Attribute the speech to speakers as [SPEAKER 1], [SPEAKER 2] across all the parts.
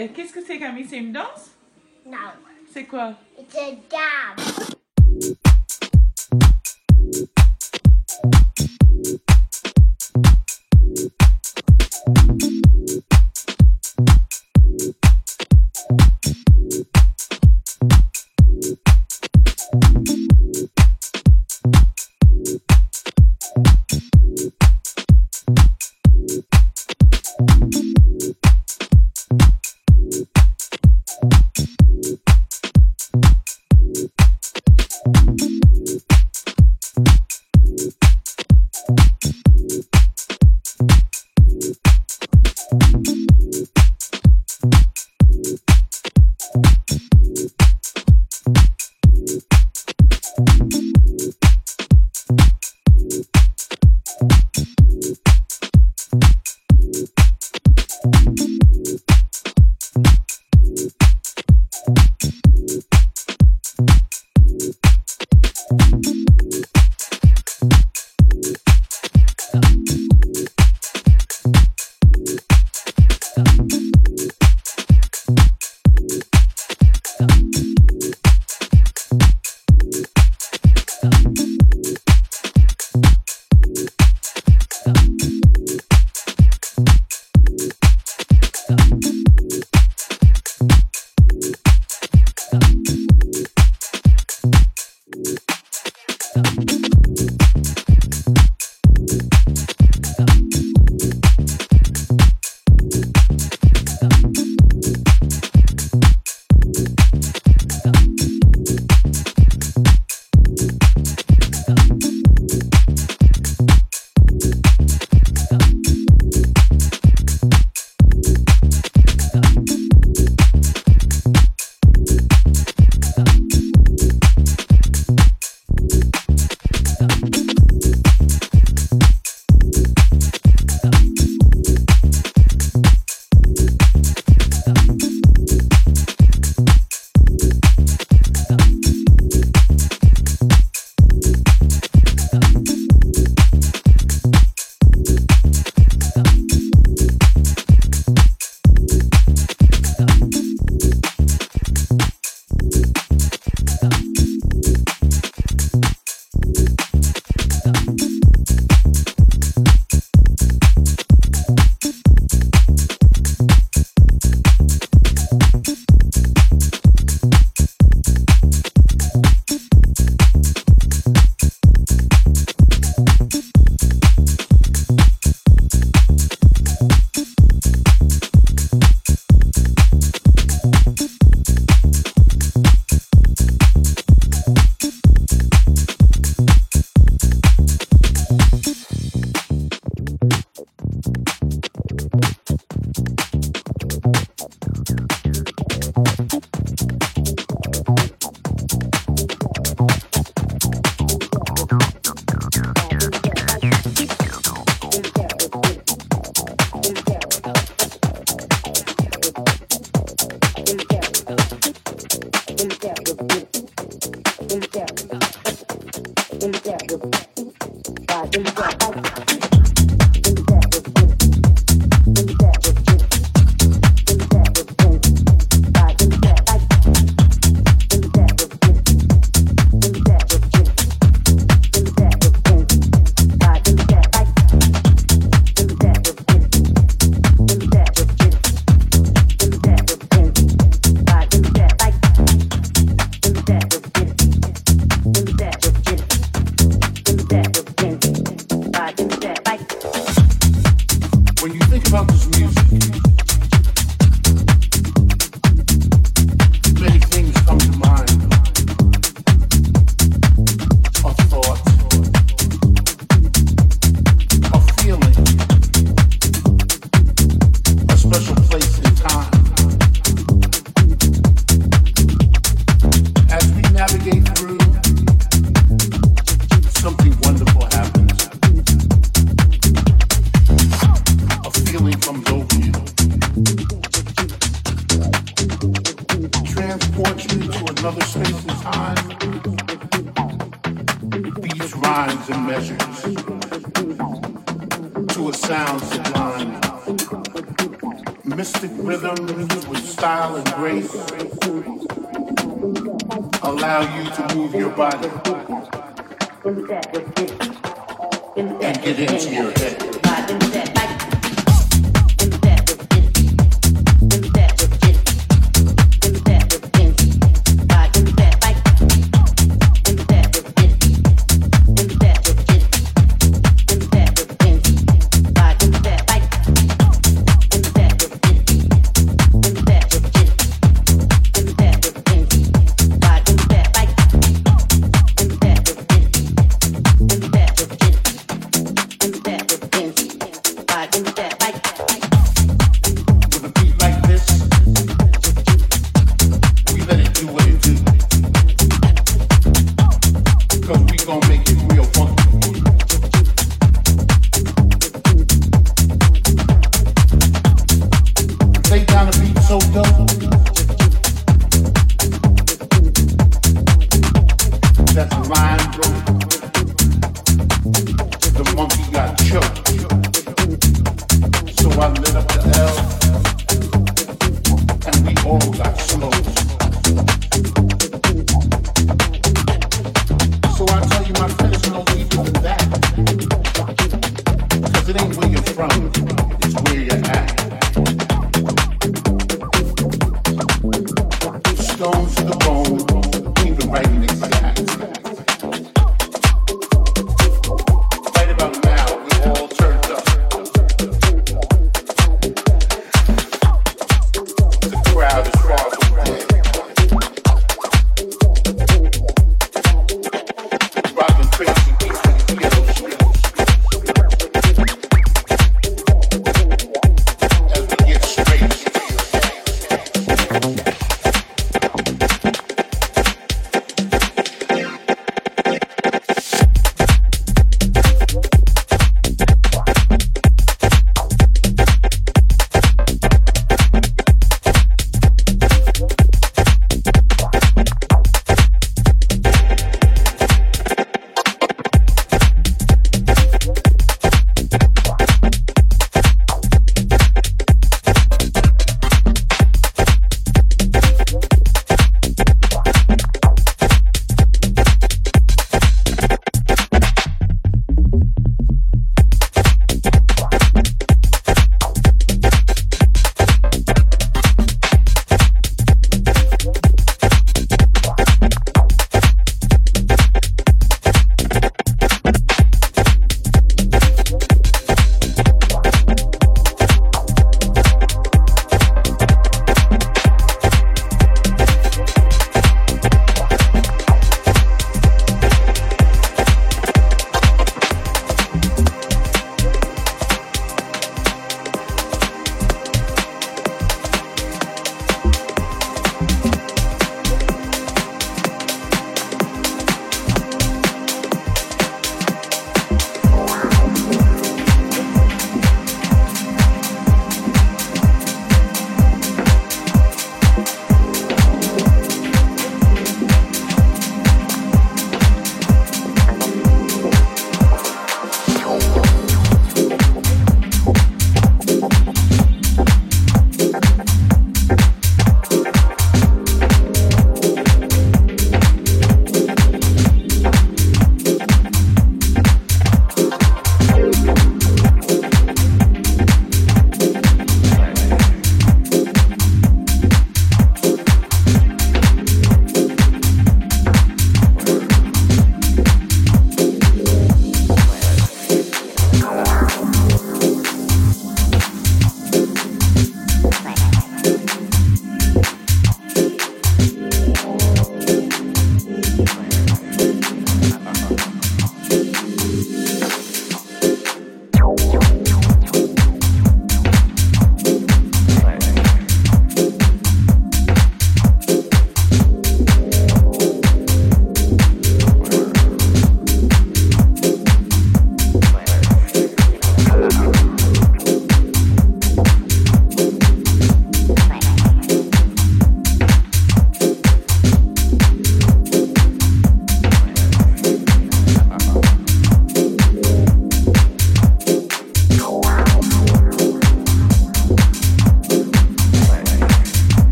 [SPEAKER 1] Et qu'est-ce que c'est, Camille? C'est une danse?
[SPEAKER 2] Non.
[SPEAKER 1] C'est quoi?
[SPEAKER 2] It's a dab.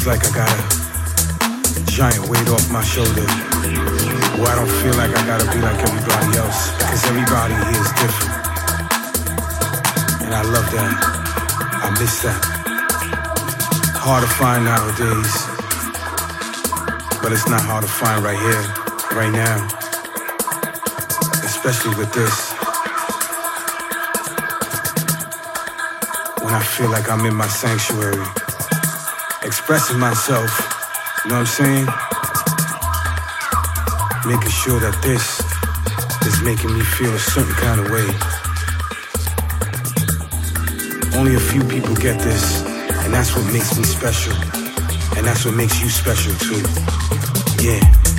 [SPEAKER 3] feels like I got a giant weight off my shoulders. Well, I don't feel like I gotta be like everybody else. Cause everybody here is different. And I love that. I miss that. Hard to find nowadays. But it's not hard to find right here, right now. Especially with this. When I feel like I'm in my sanctuary expressing myself. You know what I'm saying? Making sure that this is making me feel a certain kind of way. Only a few people get this, and that's what makes me special. And that's what makes you special too. Yeah.